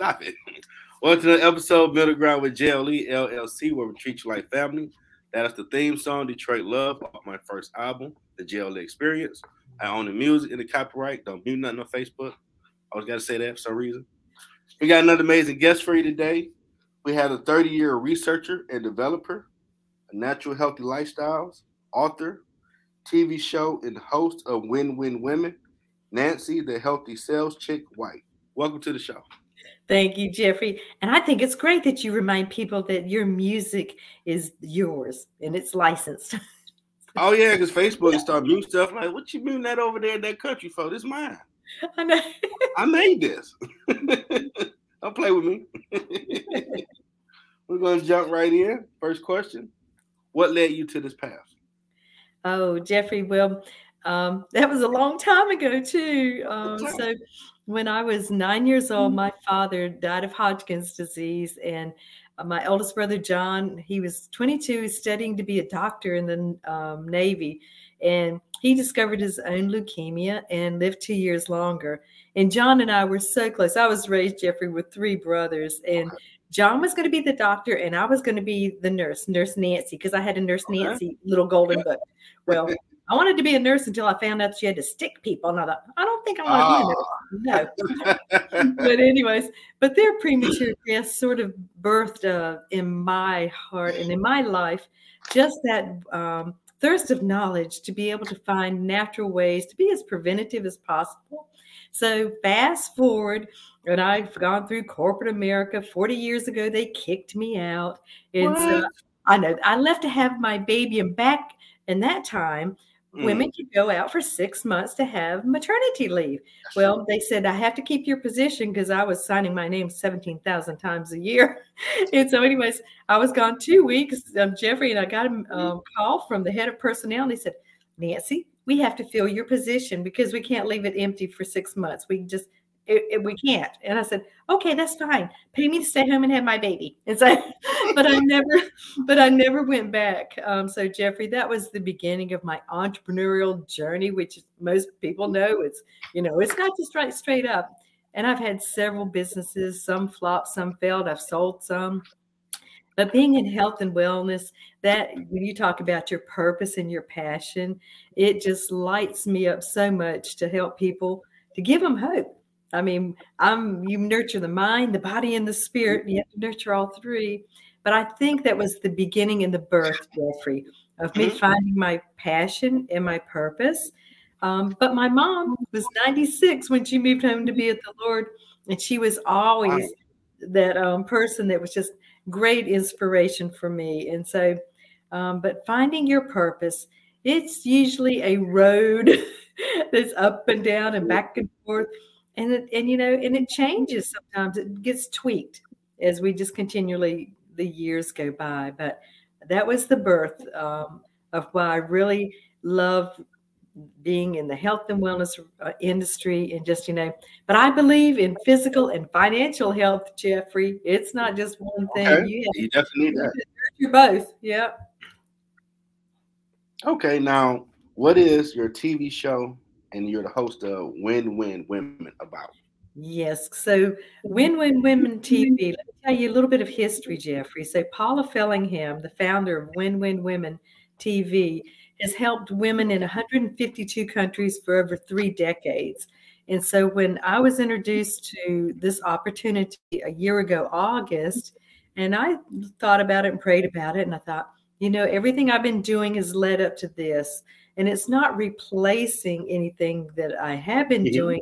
Had stop it. Welcome to the episode Middle Ground with JLE LLC, where we treat you like family. That is the theme song, Detroit Love, off my first album, The JLE Experience. I own the music and the copyright. Don't mute nothing on Facebook. I always got to say that for some reason. We got another amazing guest for you today. We have a 30 year researcher and developer, a natural healthy lifestyles, author, TV show, and host of Win Win Women, Nancy, the healthy sales chick White. Welcome to the show. Thank you, Jeffrey. And I think it's great that you remind people that your music is yours and it's licensed. oh yeah, because Facebook start mute stuff like, "What you mean that over there in that country for? This mine." I know. I made this. Don't play with me. We're gonna jump right in. First question: What led you to this path? Oh, Jeffrey. Well, um, that was a long time ago too. Um, so when I was nine years old, mm-hmm. my father died of Hodgkin's disease, and uh, my eldest brother John, he was 22, studying to be a doctor in the um, Navy, and he discovered his own leukemia and lived two years longer. And John and I were so close. I was raised Jeffrey with three brothers, and John was going to be the doctor, and I was going to be the nurse, Nurse Nancy, because I had a Nurse Nancy little golden book. Well, I wanted to be a nurse until I found out she had to stick people. And I thought, I don't think I want to be a nurse. No. but, anyways, but their premature death sort of birthed uh, in my heart and in my life just that um, thirst of knowledge to be able to find natural ways to be as preventative as possible. So, fast forward, and I've gone through corporate America. 40 years ago, they kicked me out. And what? so I know I left to have my baby, and back in that time, Mm. Women can go out for six months to have maternity leave. Well, they said, I have to keep your position because I was signing my name 17,000 times a year. and so, anyways, I was gone two weeks, um, Jeffrey, and I got a mm. um, call from the head of personnel, and they said, Nancy, we have to fill your position because we can't leave it empty for six months. We just it, it, we can't. And I said, okay, that's fine. Pay me to stay home and have my baby. And so, but I never, but I never went back. Um, so Jeffrey, that was the beginning of my entrepreneurial journey, which most people know it's, you know, it's not just right straight up. And I've had several businesses, some flopped, some failed. I've sold some. But being in health and wellness, that when you talk about your purpose and your passion, it just lights me up so much to help people to give them hope I mean, I'm you nurture the mind, the body, and the spirit. You have to nurture all three. But I think that was the beginning and the birth, Jeffrey, of me mm-hmm. finding my passion and my purpose. Um, but my mom was 96 when she moved home to be at the Lord, and she was always that um, person that was just great inspiration for me. And so, um, but finding your purpose, it's usually a road that's up and down and back and forth and it, and you know and it changes sometimes. It gets tweaked as we just continually the years go by. But that was the birth um, of why i really love being in the health and wellness uh, industry and just you know but i believe in physical and financial health jeffrey. It's not just one thing. Okay. you, you definitely need that you're both. Yeah okay now what is your tv show and you're the host of Win Win Women About. Yes. So Win Win Women TV, let me tell you a little bit of history, Jeffrey. So Paula Fellingham, the founder of Win Win Women TV, has helped women in 152 countries for over three decades. And so when I was introduced to this opportunity a year ago, August, and I thought about it and prayed about it, and I thought, you know, everything I've been doing has led up to this and it's not replacing anything that I have been mm-hmm. doing.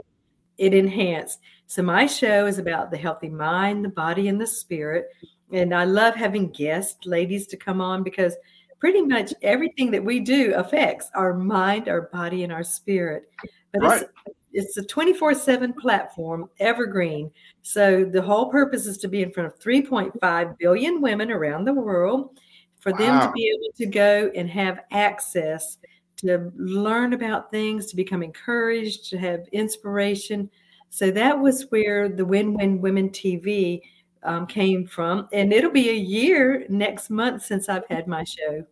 It enhanced. So my show is about the healthy mind, the body, and the spirit. And I love having guests, ladies, to come on because pretty much everything that we do affects our mind, our body, and our spirit. But right. it's it's a 24-7 platform, evergreen. So the whole purpose is to be in front of 3.5 billion women around the world for wow. them to be able to go and have access to learn about things, to become encouraged, to have inspiration. So that was where the Win Win Women TV um, came from. And it'll be a year next month since I've had my show.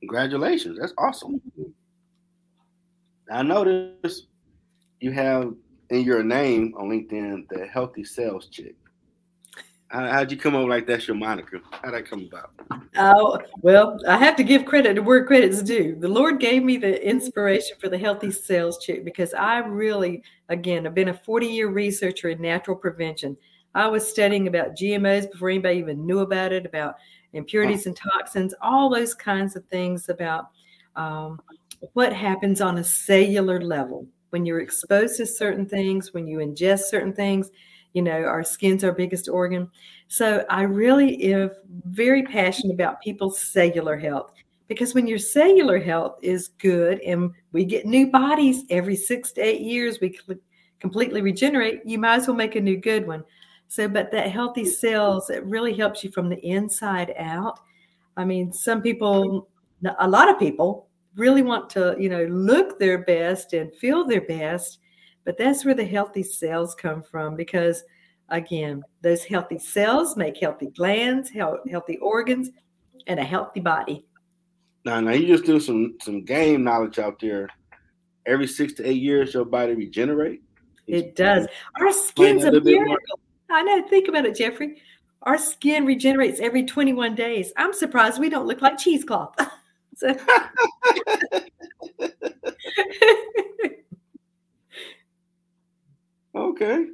Congratulations. That's awesome. I noticed you have in your name on LinkedIn, the Healthy Sales Chick. How, would you come up like that's your moniker? How'd that come about? Oh, well, I have to give credit to where credit's due. The Lord gave me the inspiration for the Healthy Sales Chick because I really, again, I've been a 40 year researcher in natural prevention. I was studying about GMOs before anybody even knew about it, about impurities and toxins, all those kinds of things about um, what happens on a cellular level when you're exposed to certain things, when you ingest certain things. You know, our skin's our biggest organ. So I really am very passionate about people's cellular health because when your cellular health is good and we get new bodies every six to eight years, we completely regenerate, you might as well make a new good one. So, but that healthy cells, it really helps you from the inside out. I mean, some people, a lot of people really want to, you know, look their best and feel their best, but that's where the healthy cells come from because, again, those healthy cells make healthy glands, healthy organs, and a healthy body. Now, now you just do some some game knowledge out there. Every six to eight years, your body regenerate. It does. Our skin's a miracle. I know. Think about it, Jeffrey. Our skin regenerates every 21 days. I'm surprised we don't look like cheesecloth. okay,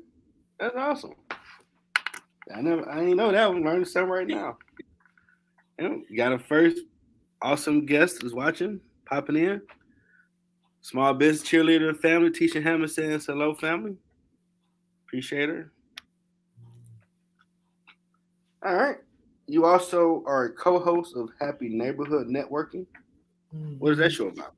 that's awesome. I never, I didn't know that. I'm learning something right now. You, you got a first awesome guest who's watching, popping in. Small business cheerleader family, Tisha Hammond saying hello, family. Appreciate her. All right. You also are a co-host of Happy Neighborhood Networking. What is that mm-hmm. show about?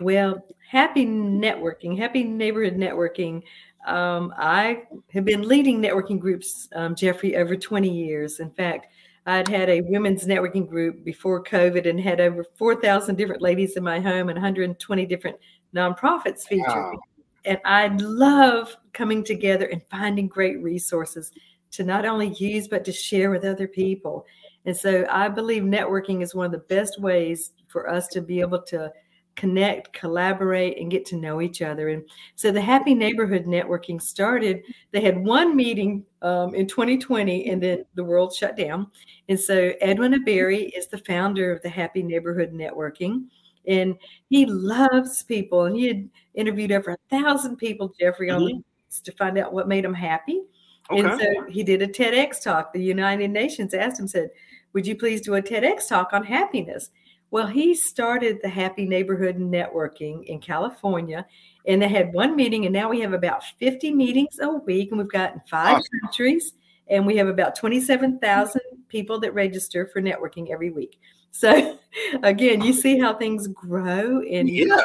Well, Happy Networking, Happy Neighborhood Networking. Um, I have been leading networking groups, um, Jeffrey, over 20 years. In fact, I'd had a women's networking group before COVID and had over 4,000 different ladies in my home and 120 different nonprofits featured. Wow. And I love coming together and finding great resources to not only use, but to share with other people. And so I believe networking is one of the best ways for us to be able to connect, collaborate, and get to know each other. And so the Happy Neighborhood Networking started. They had one meeting um, in 2020, and then the world shut down. And so Edwin Edebiri is the founder of the Happy Neighborhood Networking. And he loves people, and he had interviewed over a thousand people, Jeffrey, mm-hmm. on to find out what made them happy. Okay. And so he did a TEDx talk. The United Nations asked him, said, Would you please do a TEDx talk on happiness? Well, he started the Happy Neighborhood Networking in California, and they had one meeting, and now we have about 50 meetings a week, and we've got five awesome. countries, and we have about 27,000 people that register for networking every week. So, again, you see how things grow, and yeah,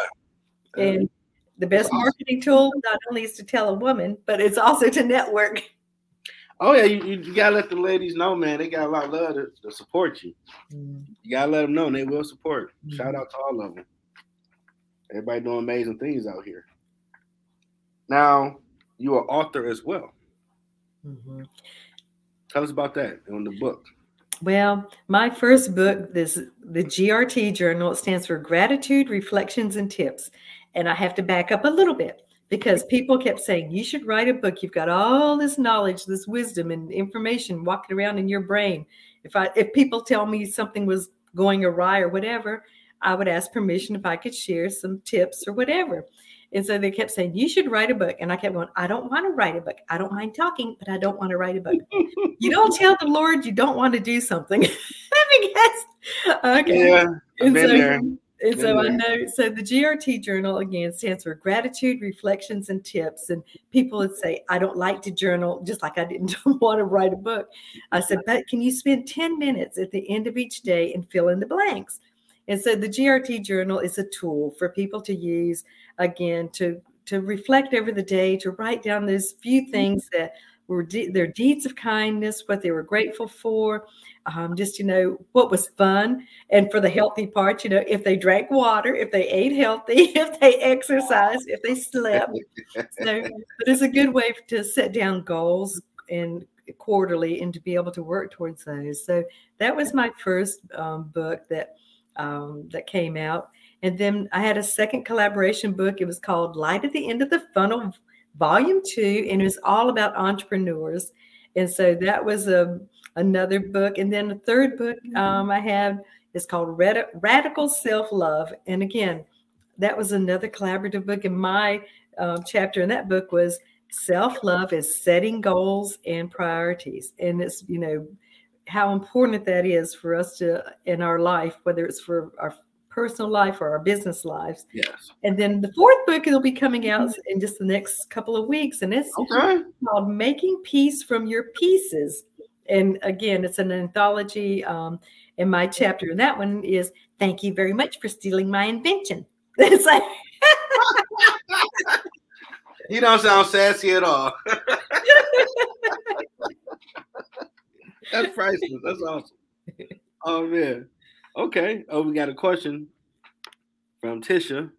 and the best marketing tool not only is to tell a woman, but it's also to network. Oh yeah, you, you, gotta let the ladies know, man. They got a lot of love to, to support you. Mm. You gotta let them know, and they will support. Mm. Shout out to all of them. Everybody doing amazing things out here. Now, you are author as well. Mm-hmm. Tell us about that on the book. Well, my first book, this the GRT journal, it stands for Gratitude, Reflections, and Tips. And I have to back up a little bit because people kept saying you should write a book. You've got all this knowledge this wisdom and information walking around in your brain. If i if people tell me something was going awry or whatever i would ask permission if i could share some tips or whatever. And so they kept saying you should write a book. And i kept going i don't want to write a book. I don't mind talking but i don't want to write a book. You don't tell the lord you don't want to do something. Because okay yeah, I've and so, and so I know, so the GRT journal again stands for gratitude, reflections, and tips. And people would say, I don't like to journal, just like I didn't want to write a book. I said, but can you spend 10 minutes at the end of each day and fill in the blanks? And so the GRT journal is a tool for people to use again to to reflect over the day, to write down those few mm-hmm. things that were de- their deeds of kindness, what they were grateful for, um, just you know what was fun. And for the healthy part you know if they drank water if they ate healthy if they exercised if they slept. So but it's a good way to set down goals and quarterly and to be able to work towards those. So that was my first um, book that um, that came out. And then i had a second collaboration book. It was called light at the end of the funnel volume two, and it was all about entrepreneurs. And so that was a another book, and then the third book um, I have is called Rad- Radical Self Love. And again, that was another collaborative book. And my uh, chapter in that book was self love is setting goals and priorities, and it's you know how important that is for us to in our life, whether it's for our personal life or our business lives. Yes. And then the fourth book will be coming out in just the next couple of weeks, and it's Okay. called Making Peace from Your Pieces. And again, it's an anthology. Um, and my chapter in that one is Thank you very much for stealing my invention. It's like, You don't sound sassy at all. That's priceless. That's awesome. Oh man. Okay. Oh, we got a question from Tisha.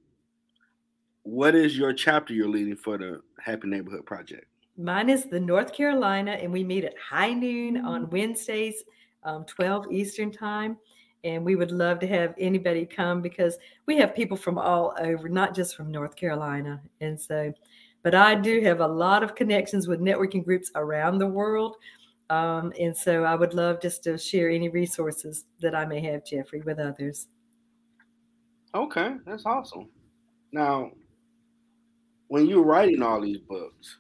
What is your chapter you're leading for the Happy Neighborhood Project? mine is the North Carolina, and we meet at high noon on Wednesdays, um, 12 Eastern time. And we would love to have anybody come because we have people from all over, not just from North Carolina. And so, but I do have a lot of connections with networking groups around the world. Um, and so I would love just to share any resources that I may have, Jeffrey, with others. Okay, that's awesome. Now, when you were writing all these books,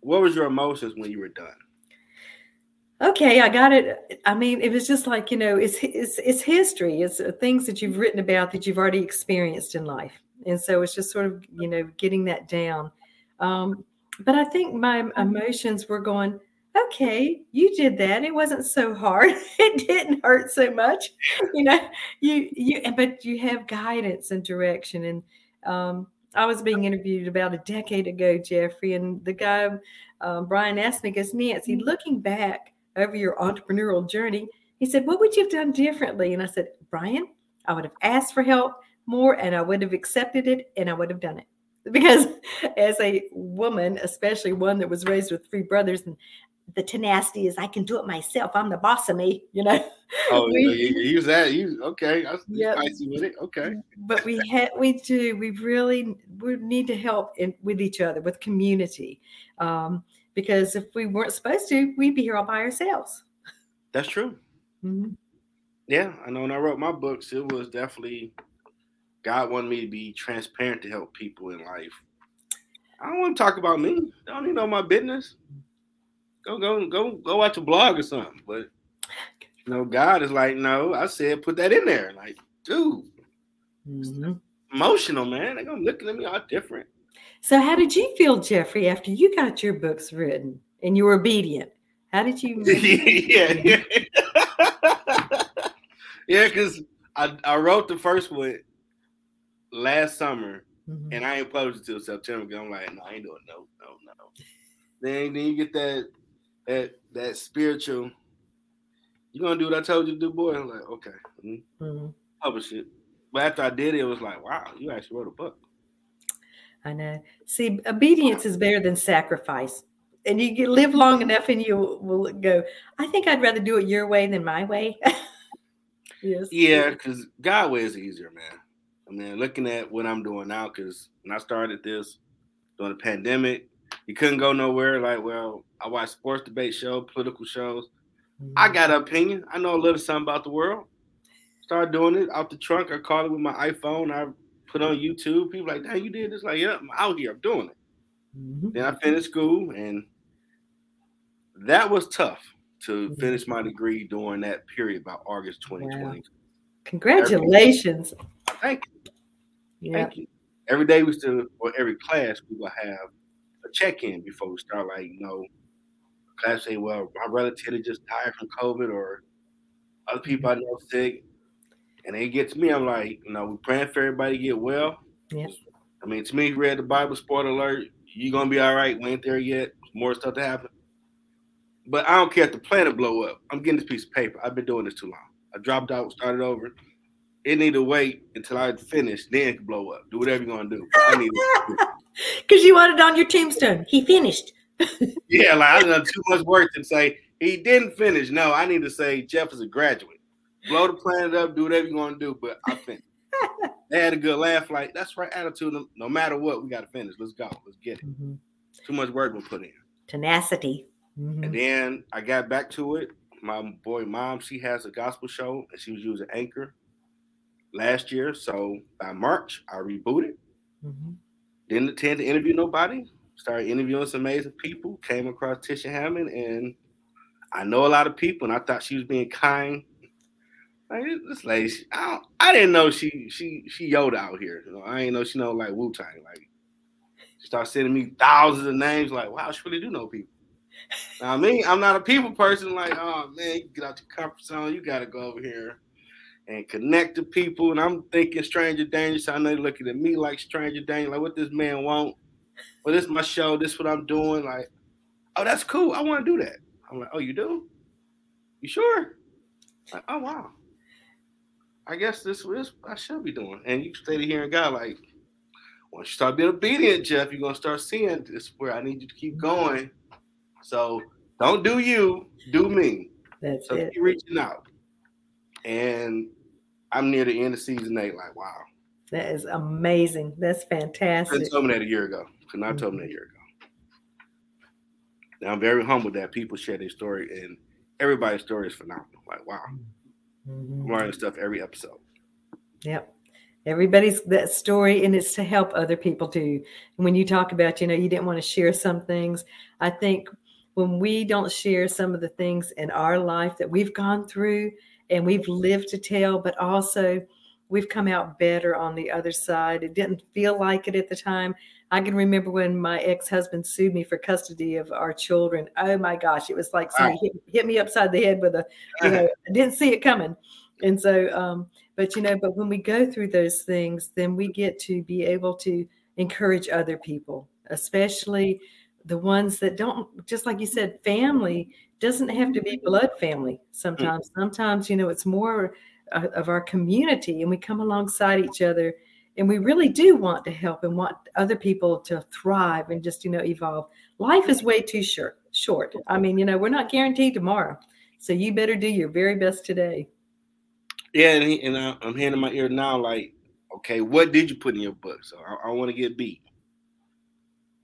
what was your emotions when you were done? Okay, I got it. I mean, it was just like you know, it's it's it's history. It's uh, things that you've written about that you've already experienced in life, and so it's just sort of you know getting that down. Um, but I think my emotions were going. Okay, you did that. It wasn't so hard. It didn't hurt so much. You know, you you. But you have guidance and direction. And um, I was being interviewed about a decade ago, Jeffrey, and the guy um, Brian asked me, "Goes Nancy, looking back." over your entrepreneurial journey. He said, What would you have done differently? And I said, Brian, I would have asked for help more and I would have accepted it and I would have done it. Because as a woman, especially one that was raised with three brothers, and the tenacity is I can do it myself. I'm the boss of me, you know. Oh, We- you, use that. You okay? I was Yep. spicy with it. Okay. but we had we do we really we need to help in, with each other with community um, because if we weren't supposed to we'd be here all by ourselves That's true. Mhm. Yeah, I know when I wrote my books, it was definitely God wanted me to be transparent to help people in life. I don't want to talk about me. I don't need to know my business. Go go go go watch a blog or something. But you know, God is like, no, I said put that in there. Like, dude, Mhm. emotional, man. They're gonna looking at me all different. so how did you feel jeffrey after you got your books written and you were obedient how did you yeah, yeah. yeah, because I, I wrote the first one last summer Mhm. and I ain't published it till September. I'm like, no, I ain't doing no, no, no. Then then you get that that that spiritual. You gonna do what I told you to do, boy? I'm like, okay, mm, Mhm. publish it. But after I did it, it was like, wow, you actually wrote a book. I know. See, obedience is better than sacrifice. And you get, live long enough and you will go, I think I'd rather do it your way than my way. yes. Yeah, because God way is easier, man. I mean, looking at what I'm doing now, because when I started this during the pandemic, you couldn't go nowhere. Like, well, I watch sports debate show, political shows. I got an opinion. I know a little something about the world. Started doing it out the trunk. I called it with my iPhone. I put on YouTube. People like, dang, you did this? Like, yeah, I'm out here. I'm doing it. Mhm. Then I finished school, and that was tough to Mhm. finish my degree during that period, about August 2020. Congratulations. Thank you. Thank you. Every day we still, or every class, we will have a check-in before we start. Like, you know, class say, well, my relative just died from COVID, or other people I know sick, and it gets me. I'm like, you know, we praying for everybody to get well. Yeah. I mean, to me, read the Bible. Spoiler alert: you gonna be all right. We ain't there yet. More stuff to happen. But I don't care if the planet blow up. I'm getting this piece of paper. I've been doing this too long. I dropped out, started over. It need to wait until I finish, then it can blow up. Do whatever you're gonna do. I need to, Because you want it on your tombstone. He finished. yeah, like I done too much work to say he didn't finish. No, I need to say Jeff is a graduate. Blow the planet up, do whatever you're gonna do, but I finished. they had a good laugh, like that's right attitude. No- matter what, we gotta finish. Let's go. Let's get it. Mhm. Too much work was put in. Tenacity. Mm-hmm. And then I got back to it. My boy mom, she has a gospel show and she was using Anchor last year. So by March, I rebooted. Mm-hmm. Didn't intend to interview nobody. Started interviewing some amazing people. Came across Tisha Hammond, and I know a lot of people, and I thought she was being kind. Like this lady, I, I didn't know she she she Yoda out here. You know, I didn't know she know like Wu Tang. Like she started sending me thousands of names. Like wow, she really do know people. Now, I mean, I'm not a people person. Like oh man, you get out your comfort zone. You got to go over here and connect to people. And I'm thinking stranger danger. So I know they're looking at me like stranger danger. Like what this man want? Well, this is my show. This is what I'm doing. Like oh, that's cool. I want to do that. I'm like oh, you do? You sure? Like oh wow. I guess this is what I should be doing. And you stay here and God, like, once you start being obedient, Jeff, you're gonna start seeing this where I need you to keep mm-hmm. going. So don't do you, do me. That's so it. keep reaching out. And I'm near the end of season eight, like, wow. That is amazing. That's fantastic. Couldn't told me that a year ago. Could not mm-hmm. told me that a year ago. Now I'm very humbled that people share their story and everybody's story is phenomenal. Like, wow. Mm-hmm. learning stuff every episode. Yep. Everybody's that story, and it's to help other people too. When you talk about, you know, you didn't want to share some things, I think when we don't share some of the things in our life that we've gone through and we've lived to tell, but also we've come out better on the other side. It didn't feel like it at the time. I can remember when my ex husband sued me for custody of our children. Oh my gosh, it was like somebody hit, hit, me upside the head with a, you know, I didn't see it coming. And so, um, but you know, but when we go through those things, then we get to be able to encourage other people, especially the ones that don't, just like you said, family doesn't have to be mm-hmm. blood family sometimes. Mm-hmm. Sometimes, you know, it's more of our community and we come alongside each other and we really do want to help and want other people to thrive and just you know evolve. Life is way too short short. I mm-hmm. mean you know we're not guaranteed tomorrow so you better do your very best today. Yeah and, he, and I, am handing my ear now like okay what did you put in your book? So i, I want to get beat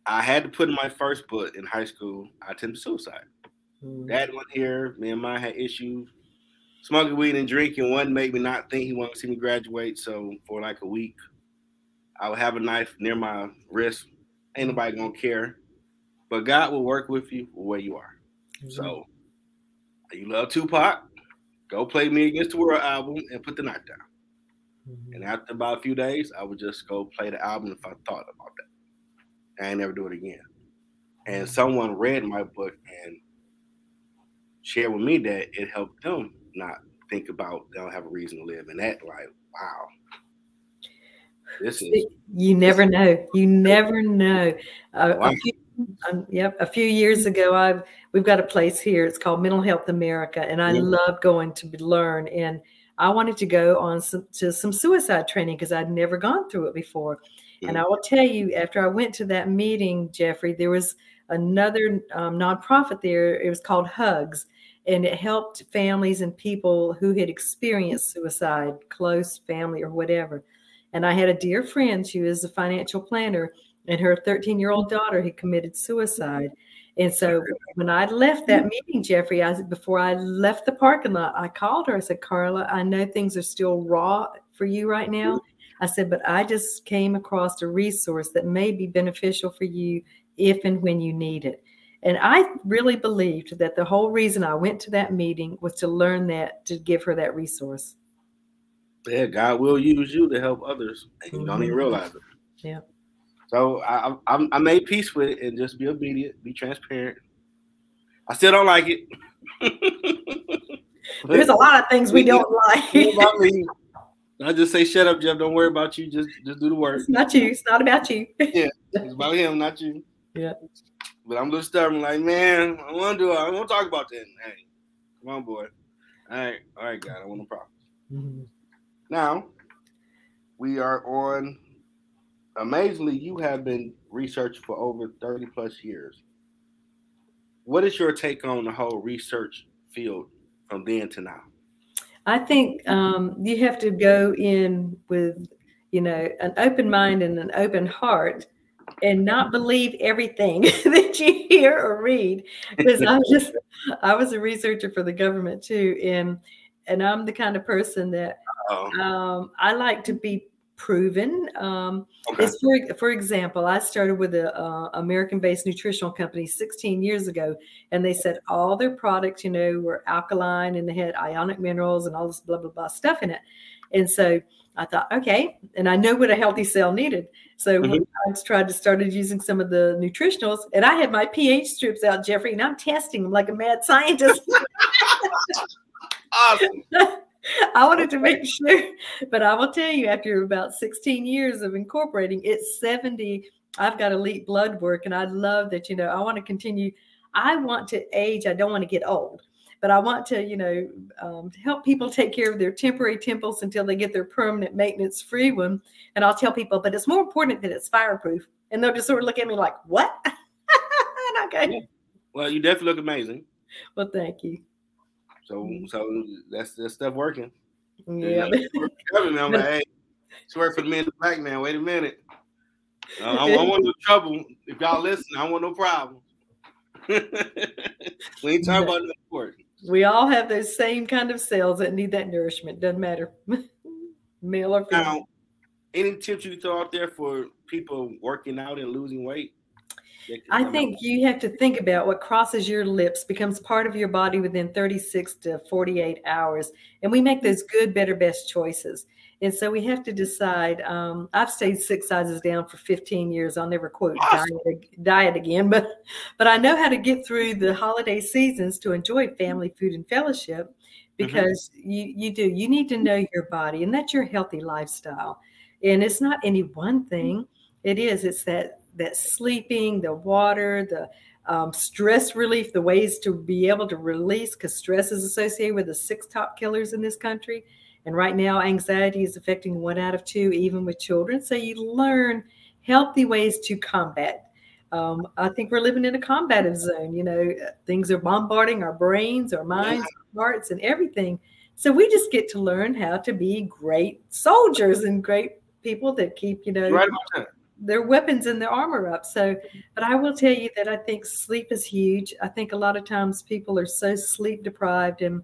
i had to put in my first book in high school i attempted suicide mm-hmm. dad went here me and mine had issues smoking weed and drinking one made me not think he wanted to see me graduate so for like a week I would have a knife near my wrist. Ain't nobody gonna care. But God will work with you where you are. Mm-hmm. So you love Tupac, go play Me Against the World album and put the knife down. Mm-hmm. And after about a few days, I would just go play the album if I thought about that. I never do it again. And mm-hmm. someone read my book and shared with me that it helped them not think about they don't have a reason to live. And that like, wow, this is you never know. You never know. Uh, wow. a few, um, yep, a few years ago, I've we've got a place here. It's called Mental Health America, and I yeah. love going to learn. And I wanted to go on some, to some suicide training because I'd never gone through it before. And mm-hmm. I will tell you, after I went to that meeting, Jeffrey, there was another um, nonprofit there. It was called Hugs, and it helped families and people who had experienced suicide, close family or whatever. And I had a dear friend, she was a financial planner, and her 13 year old mm-hmm. daughter had committed suicide. And so when I left that mm-hmm. meeting, Jeffrey, I before I left the parking lot, I called her. I said, Carla, I know things are still raw for you right now. I said, but I just came across a resource that may be beneficial for you if and when you need it. And I really believed that the whole reason I went to that meeting was to learn that, to give her that resource yeah, God will use you to help others, and you mm-hmm. don't even mm-hmm. realize it. Yeah. So I, I I made peace with it and just be obedient, be transparent. I still don't like it. There's a lot of things we don't like. About me. I just say, "Shut up, Jeff. Don't worry about you. Just just do the work." It's not you. It's not about you. yeah, it's about him, not you. Yeah. But I'm a little stubborn. Like, man, I want to do. It. I want to talk about that. Hey, come on, boy. All right, all right, God. I want no problem. Mm-hmm. Now, we are on, amazingly, you have been researching for over 30 plus years. What is your take on the whole research field from then to now? I think um, you have to go in with, you know, an open mind and an open heart and not believe everything that you hear or read. Because i'm just I was a researcher for the government too, and and I'm the kind of person that um, I like to be proven. Um, okay. for, for example, I started with a uh, American-based nutritional company 16 years ago, and they said all their products, you know, were alkaline and they had ionic minerals and all this blah blah blah stuff in it. And so I thought, okay, and I know what a healthy cell needed. So mm-hmm. I tried to started using some of the nutritionals, and I had my pH strips out, Jeffrey, and I'm testing them like a mad scientist. awesome. I wanted to make sure, but I will tell you, after about 16 years of incorporating, it's 70. I've got elite blood work, and I love that. You know, I want to continue. I want to age. I don't want to get old but I want to, you know, um, help people take care of their temporary temples until they get their permanent maintenance free one. And I'll tell people, but it's more important that it's fireproof. And they'll just sort of look at me like, what? okay. Well, you definitely look amazing. Well, thank you. So, so that's that stuff working. Yeah. I'm like, hey, it's work for the the black man. Wait a minute. Uh, I, I want no trouble. If y'all listen, I want no problem. we ain't talking about no sport. We all have those same kind of cells that need that nourishment. Doesn't matter, male or female. Now, any tips you throw out there for people working out and losing weight? I think you have to think about what crosses your lips becomes part of your body within 36 to 48 hours. And we make those good, better, best choices. And so we have to decide. Um, I've stayed six sizes down for 15 years. I'll never quote awesome. diet, diet again, but but I know how to get through the holiday seasons to enjoy family food and fellowship mm-hmm. because mm-hmm. you you do you need to know your body and that's your healthy lifestyle. And it's not any one thing. It is. It's that that sleeping, the water, the um, stress relief, the ways to be able to release because stress is associated with the six top killers in this country and right now, anxiety is affecting one out of two, even with children. So you learn healthy ways to combat. Um, I think we're living in a combative zone. You know, things are bombarding our brains, our minds, our hearts, and everything. So we just get to learn how to be great soldiers and great people that keep, you know, right their weapons and their armor up. So, but I will tell you that I think sleep is huge. I think a lot of times people are so sleep deprived and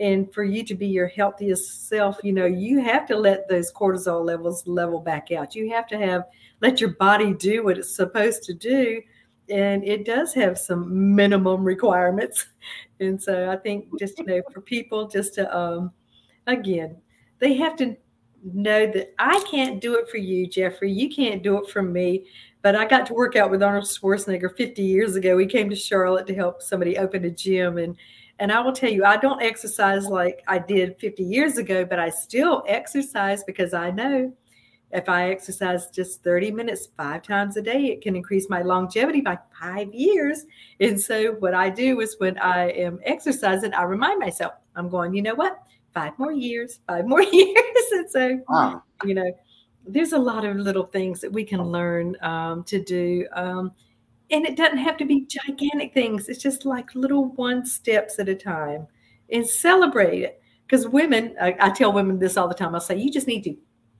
and for you to be your healthiest self you know you have to let those cortisol levels level back out you have to have let your body do what it's supposed to do and it does have some minimum requirements and so i think just you know for people just to um again they have to know that i can't do it for you jeffrey you can't do it for me but i got to work out with arnold schwarzenegger 50 years ago he came to charlotte to help somebody open a gym and and I will tell you, I don't exercise like I did 50 years ago, but I still exercise because I know if I exercise just 30 minutes five times a day, it can increase my longevity by five years. And so, what I do is when I am exercising, I remind myself, I'm going, you know what? Five more years, five more years. and so, wow. you know, there's a lot of little things that we can learn um, to do. Um, and it doesn't have to be gigantic things it's just like little one steps at a time and celebrate it because women I, I, tell women this all the time i say you just need to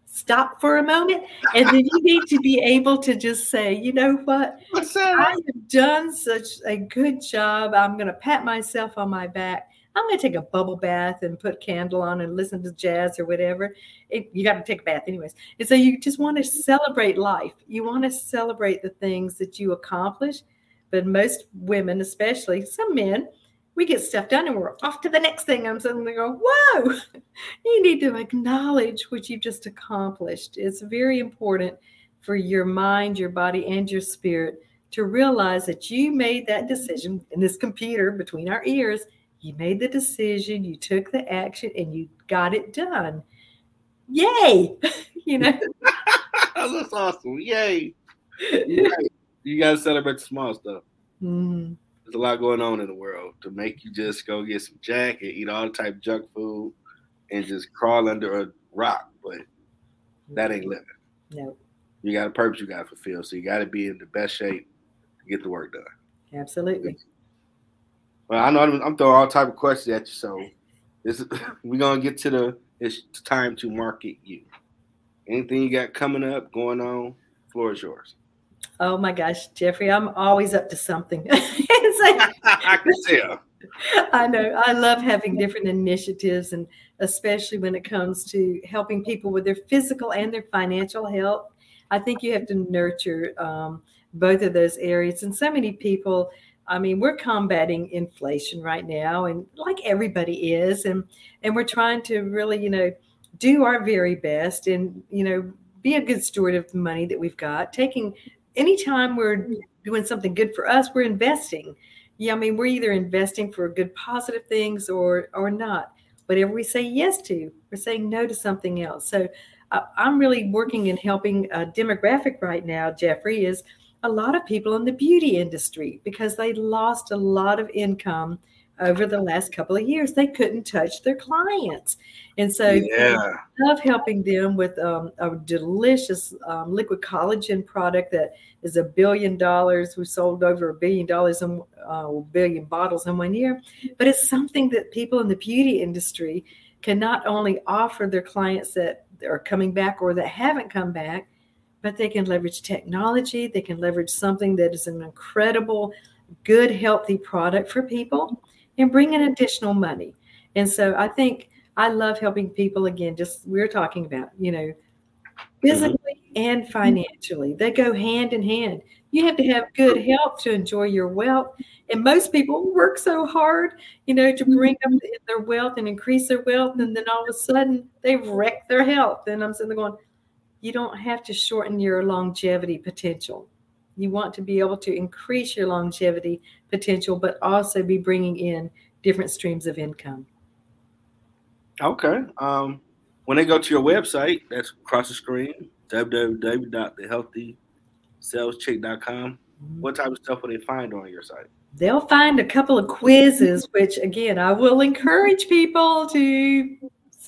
stop for a moment and then you need to be able to just say you know what i have done such a good job i'm going to pat myself on my back I'm going to take a bubble bath and put candle on and listen to jazz or whatever. It, you got to take a bath anyways. And so you just want to celebrate life. You want to celebrate the things that you accomplish. But most women, especially some men, we get stuff done and we're off to the next thing. I'm suddenly going, whoa, you need to acknowledge what you've just accomplished. It's very important for your mind, your body, and your spirit to realize that you made that decision in this computer between our ears you made the decision, you took the action, and you got it done. Yay! you know, that's awesome. Yay! You got to celebrate the small stuff. Mm. There's a lot going on in the world to make you just go get some jack and eat all the type of junk food and just crawl under a rock, but that ain't living. No. You got a purpose you got to fulfill, so you got to be in the best shape to get the work done. Absolutely. Well, I know I'm, I'm throwing all type of questions at you, so this we're gonna get to the it's time to market you. Anything you got coming up, going on, floor is yours. Oh my gosh, Jeffrey, I'm always up to something. I can tell. I know. I love having different initiatives, and especially when it comes to helping people with their physical and their financial health. I think you have to nurture um, both of those areas. And so many people, I mean, we're combating inflation right now, and like everybody is, and and we're trying to really, you know, do our very best, and you know, be a good steward of the money that we've got. Taking anytime we're doing something good for us, we're investing. Yeah, I mean, we're either investing for good positive things or or not. Whatever we say yes to, we're saying no to something else. So uh, I'm really working in helping a demographic right now, Jeffrey, is a lot of people in the beauty industry because they lost a lot of income over the last couple of years. They couldn't touch their clients. And so yeah. I love helping them with um, a delicious um, liquid collagen product that is a billion dollars. We sold over a billion dollars in uh, a billion bottles in one year. But it's something that people in the beauty industry can not only offer their clients that are coming back or that haven't come back, but they can leverage technology. They can leverage something that is an incredible, good, healthy product for people and bring in additional money. And so I think I love helping people again, just we're talking about, you know, physically mm-hmm. and financially. They go hand in hand. You have to have good health to enjoy your wealth. And most people work so hard, you know, to bring up mm-hmm. their wealth and increase their wealth. And then all of a sudden they've wrecked their health. And I'm sitting there going, you don't have to shorten your longevity potential. You want to be able to increase your longevity potential, but also be bringing in different streams of income. Okay. Um, when they go to your website, that's across the screen, www.thehealthysaleschick.com. Mm-hmm. What type of stuff will they find on your site? They'll find a couple of quizzes, which again, I will encourage people to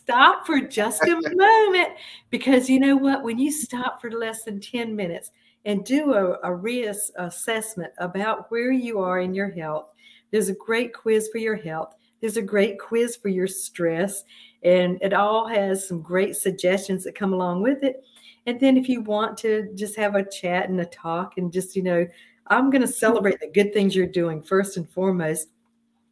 stop for just a moment because you know what? When you stop for less than 10 minutes and do a, a reassessment about where you are in your health, there's a great quiz for your health. There's a great quiz for your stress, and it all has some great suggestions that come along with it. And then if you want to just have a chat and a talk and just, you know, I'm going to celebrate the good things you're doing first and foremost.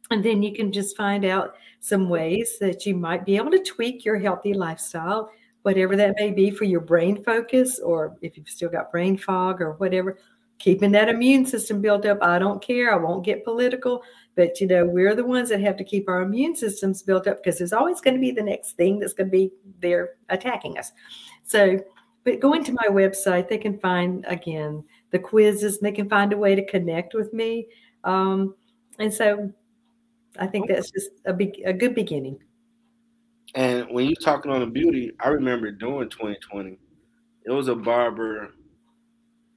And then you can just find out some ways that you might be able to tweak your healthy lifestyle, whatever that may be for your brain focus, or if you've still got brain fog or whatever, keeping that immune system built up. I don't care. I won't get political, but you know, we're the ones that have to keep our immune systems built up because there's always going to be the next thing that's going to be there attacking us. So, but going to my website, they can find again the quizzes, they can find a way to connect with me. Um, and so I think that's just a big a good beginning. And when you're talking on the beauty, I remember doing 2020. It was a barber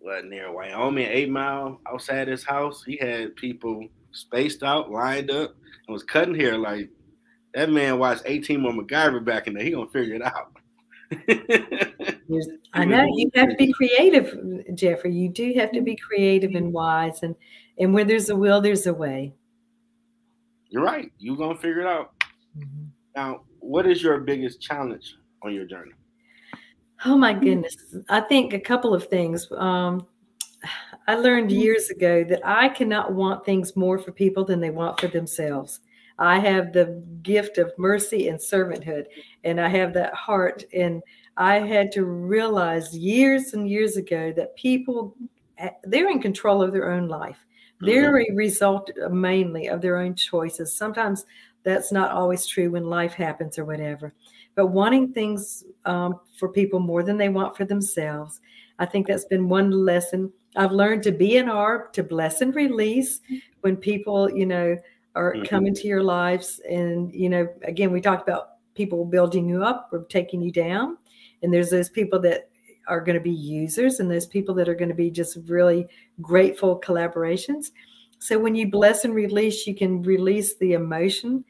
what near Wyoming, eight mile outside his house. He had people spaced out, lined up, and was cutting hair. Like that man watched 18 more MacGyver back in there. He gonna figure it out. I know you have to be creative, Jeffrey. You do have to be mm-hmm. creative and wise, and and where there's a will, there's a way. You're right. You're gonna figure it out. Mm-hmm. Now, what is your biggest challenge on your journey? Oh my goodness. I think a couple of things. Um, I learned mm-hmm. years ago that I cannot want things more for people than they want for themselves. I have the gift of mercy and servanthood, and I have that heart. And I had to realize years and years ago that people, eh, they're in control of their own life. They're mm-hmm. a result mainly of their own choices. Sometimes that's not always true when life happens or whatever. But wanting things um, for people more than they want for themselves, I think that's been one lesson. I've learned to be an arb, to bless and release when people, you know, are mm-hmm. coming to your lives. And, you know, again, we talked about people building you up or taking you down. And there's those people that are going to be users and those people that are going to be just really grateful collaborations. So when you bless and release, you can release the emotion.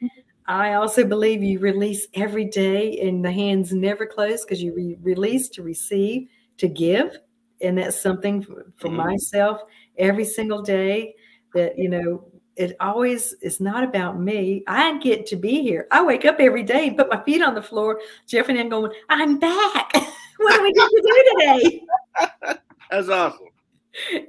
I also believe you release every day and the hands never close because you re- release to receive, to give. And that's something for, for mm-hmm. myself every single day that, you know, it always is not about me. I get to be here. I wake up every day and put my feet on the floor, Jeff, and I'm going, I'm back. what do we get to do today? That's awesome.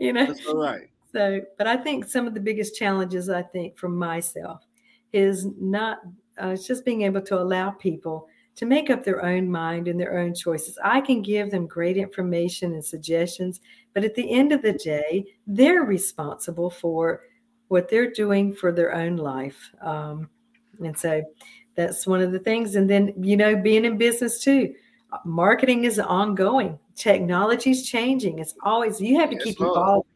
you know. That's all right. So, but I think some of the biggest challenges I think for myself is not uh, it's just being able to allow people to make up their own mind and their own choices. I can give them great information and suggestions, but at the end of the day, they're responsible for what they're doing for their own life. Um, and so that's one of the things. And then, you know, being in business too, marketing is ongoing, technology's changing. It's always, you have to yes, keep evolving.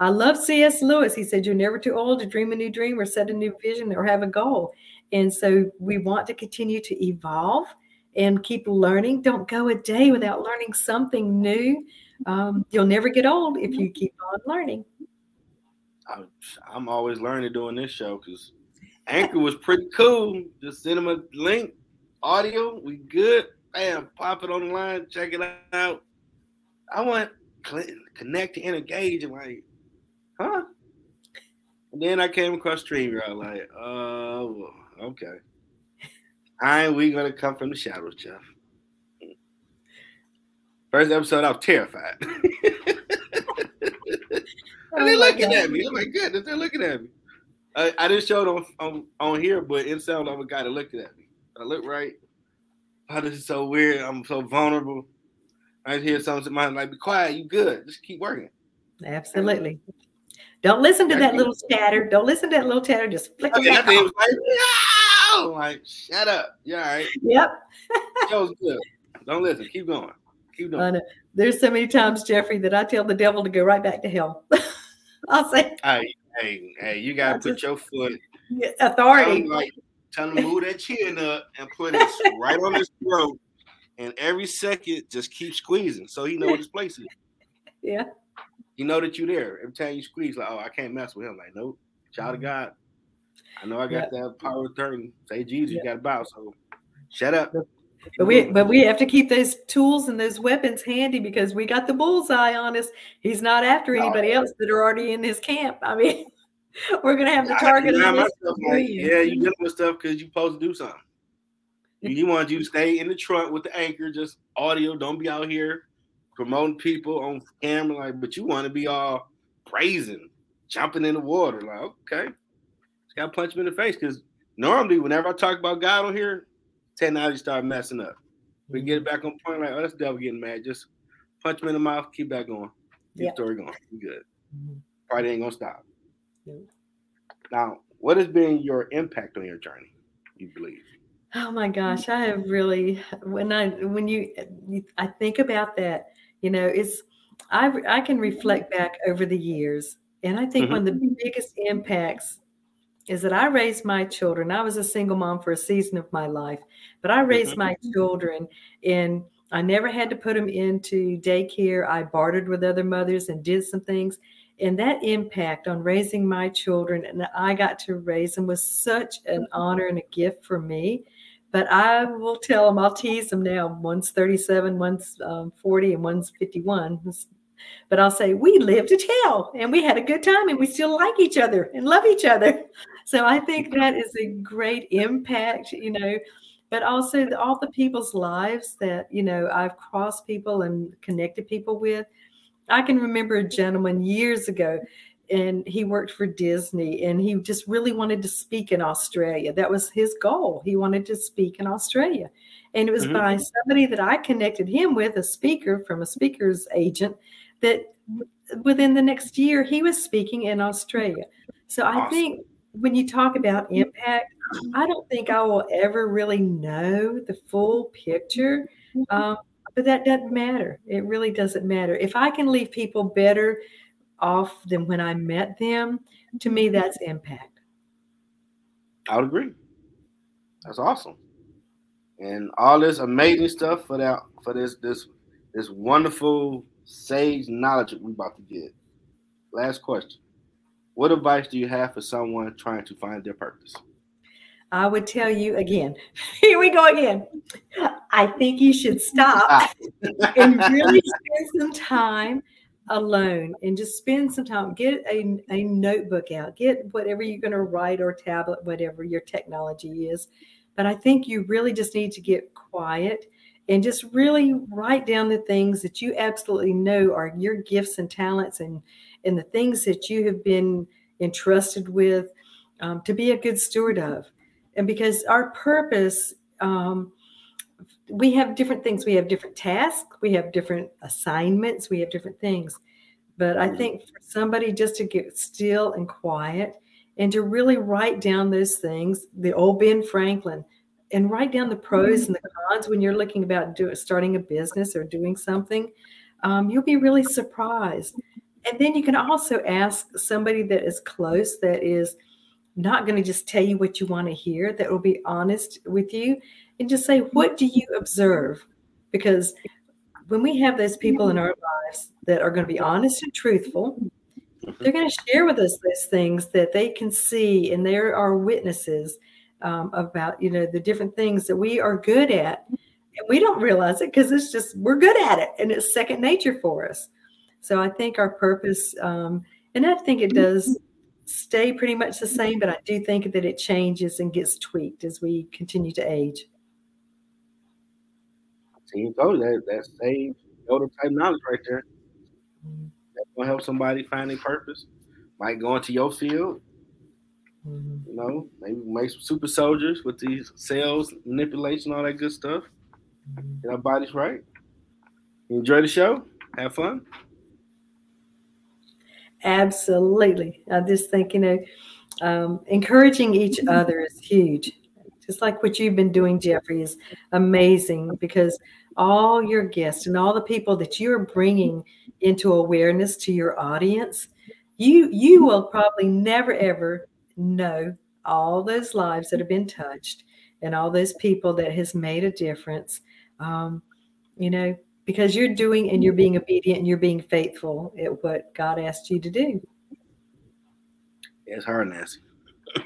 I love C.S. Lewis. He said, You're never too old to dream a new dream or set a new vision or have a goal. And so we want to continue to evolve and keep learning. Don't go a day without learning something new. Um, you'll never get old if you keep on learning. I'm always learning doing this show because Anchor was pretty cool. Just send them a link, audio, we good. Bam, pop it on the line, check it out. I want connect and engage. And like, huh? And then I came across StreamYard, like, oh, Okay. I ain't we gonna come from the shadows, Jeff. First episode, I was terrified. and oh they're looking at me. I'm like, goodness, they're looking at me. I, I didn't show it on, on, on here, but it sounded like a guy that looked at me. I look right. Oh, this is so weird. I'm so vulnerable. I hear mm. something in like, be quiet, you good. Just keep working. Absolutely. Don't listen to that little chatter. Don't listen to that little chatter. Just flick it back off. Like, no! Like, shut up. Yeah, all right. Yep. Show's good. Don't listen. Keep going. Keep going. There's so many times, Jeffrey, that I tell the devil to go right back to hell. I'll say, hey, hey, hey, you gotta put just, your foot authority. Like, tell him to move that chin up and put it right on his throat. And every second, just keep squeezing so he know what his place is. Yeah. You know that you're there. Every time you squeeze, like, oh, I can't mess with him. Like, nope, child of mm-hmm. God. I know I got yeah. that power of attorney. Say Jesus, yeah. you got to bow. So shut up. But we but we have to keep those tools and those weapons handy because we got the bullseye on us. He's not after anybody else that are already in his camp. I mean, we're gonna have the target. Like, yeah, you dealing with stuff because you're supposed to do something. He wants you to stay in the trunk with the anchor, just audio. Don't be out here promoting people on camera, like, but you want to be all praising, jumping in the water. Like, okay, just gotta punch him in the face. Because normally, whenever I talk about God on here, technology start messing up. We get it back on point, like, oh, that's devil getting mad. Just punch him in the mouth, keep back going. Keep yeah. story going. We good. Mm-hmm. Probably ain't gonna stop. Now, what has been your impact on your journey? You believe? Oh my gosh, I have really when I when you I think about that you know, it's I I can reflect back over the years, and I think mm-hmm. one of the biggest impacts is that I raised my children. I was a single mom for a season of my life, but I raised mm-hmm. my children and I never had to put them into daycare. I bartered with other mothers and did some things. And that impact on raising my children, and I got to raise them, was such an honor and a gift for me. But I will tell them, I'll tease them now. One's 37, one's um, 40, and one's 51. But I'll say, we lived to tell and we had a good time and we still like each other and love each other. So I think that is a great impact, you know, but also all the people's lives that, you know, I've crossed people and connected people with. I can remember a gentleman years ago and he worked for Disney and he just really wanted to speak in Australia. That was his goal. He wanted to speak in Australia. And it was mm-hmm. by somebody that I connected him with, a speaker from a speaker's agent, that within the next year he was speaking in Australia. So I think when you talk about impact, I don't think I will ever really know the full picture. Um, but that doesn't matter. It really doesn't matter. If I can leave people better off than when I met them, to me, mm-hmm. that's impact. I would agree. That's awesome. And all this amazing stuff for that for this this this wonderful sage knowledge that we're about to get. Last question. What advice do you have for someone trying to find their purpose? I would tell you again. Here we go again. I think you should stop and really spend some time alone and just spend some time get a, a notebook out get whatever you're going to write or tablet whatever your technology is but i think you really just need to get quiet and just really write down the things that you absolutely know are your gifts and talents and and the things that you have been entrusted with um, to be a good steward of and because our purpose um, we have different things. We have different tasks. We have different assignments. We have different things. But i mm-hmm. think for somebody just to get still and quiet and to really write down those things the old ben franklin and write down the pros and the cons when you're looking about do, starting a business or doing something um, you'll be really surprised. And then you can also ask somebody that is close that is not going to just tell you what you want to hear that will be honest with you and just say what do you observe? Because when we have those people in our lives that are going to be honest and truthful they're going to share with us those things that they can see and there are witnesses um, about you know the different things that we are good at. And we don't realize it because it's just we're good at it and it's second nature for us. So i think our purpose um, and i think it does stay pretty much the same but i do think that it changes and gets tweaked as we continue to age so you go that that same elder type knowledge right there that's gonna help somebody find a purpose might go into your field Mm-hmm. You know, maybe make some super soldiers with these cells, manipulation, all that good stuff. Mm-hmm. Get our bodies right. enjoy the show. Have fun. Absolutely. I just think, you know, um, encouraging each mm-hmm. other is huge. Just like what you've been doing, Jeffrey, is amazing because all your guests and all the people that you're bringing into awareness to your audience, you you will probably never ever know all those lives that have been touched and all those people that has made a difference um, you know because you're doing and you're being obedient and you're being faithful at what god asked you to do it's hard nancy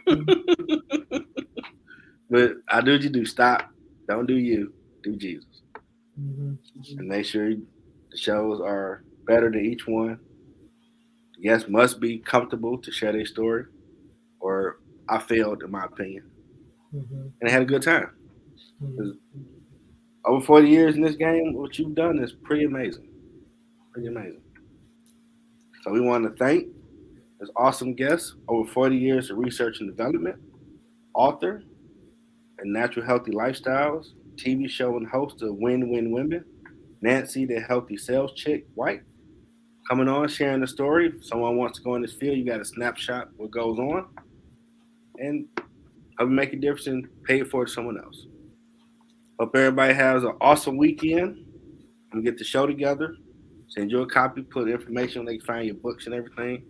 mm-hmm. but i do what you do stop don't do you do jesus mm-hmm. and make sure the shows are better than each one Yes, must be comfortable to share their story or I failed in my opinion, mm-hmm. and I had a good time. Over 40 years in this game, what you've done is pretty amazing, pretty amazing. So we want to thank this awesome guest, over 40 years of research and development, author, and natural healthy lifestyles, TV show and host of Win Win Women, Nancy, the healthy sales chick, White, coming on, sharing the story. If someone wants to go in this field, you got a snapshot what goes on and will make a difference and pay it forward to someone else. Hope everybody has an awesome weekend and get the show together. Send you a copy, put information where they can find your books and everything.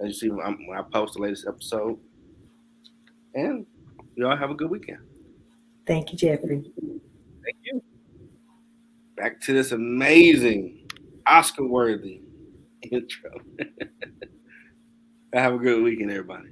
As you see when, when I post the latest episode. And you all have a good weekend. Thank you, Jeffrey. Thank you. Back to this amazing Oscar worthy intro. have a good weekend, everybody.